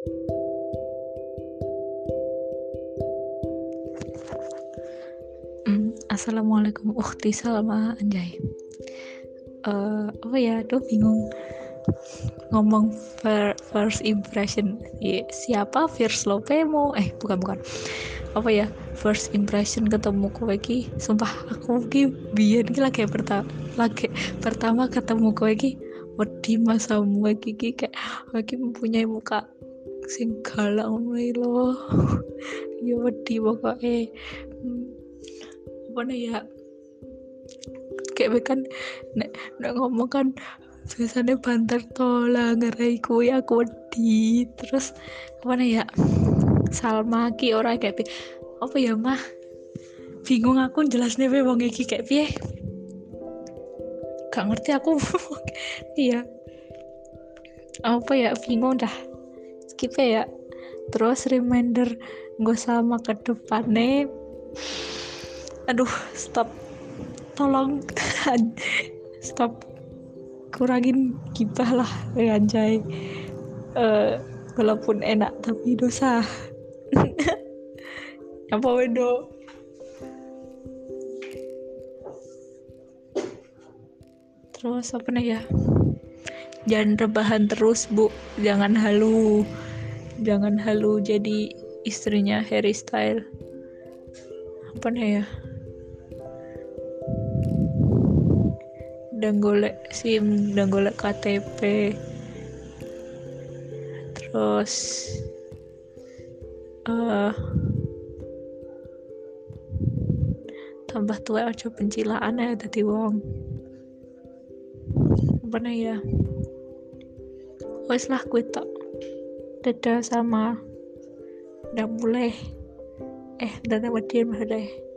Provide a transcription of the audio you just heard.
Hmm, Assalamualaikum. Ukti Salma Anjay. Uh, apa ya? Tuh bingung. Ngomong first impression. Ya, siapa? First Lopemo eh bukan bukan. Apa ya? First impression ketemu kowe ki sumpah aku ki biar ki lagi pertama lagi pertama ketemu kowe ki wedi masamu iki ki kayak lagi mempunyai muka sing galak ngono lo ya wedi pokoknya hmm apa ya? Kayak kan nek, nek ngomong kan biasanya banter tola ngerai kue aku di terus apa ya? Salma ki orang kayak apa ya mah? Bingung aku jelasnya be wong iki kayak piye? Gak ngerti aku iya. Apa ya bingung dah skip ya. Terus reminder gue sama ke depannya. Aduh stop. Tolong. Stop. Kurangin kipah lah anjay. Uh, walaupun enak tapi dosa. Apa wedo? Terus apa nih ya? Jangan rebahan terus bu. Jangan halu jangan halu jadi istrinya Harry Style apa nih ya? Dan golek SIM dan golek KTP terus uh, tambah tua aja pencilaan ya tadi wong. Apa ya? Wes lah gue tak dadah sama udah mulai. Eh lewat dia deh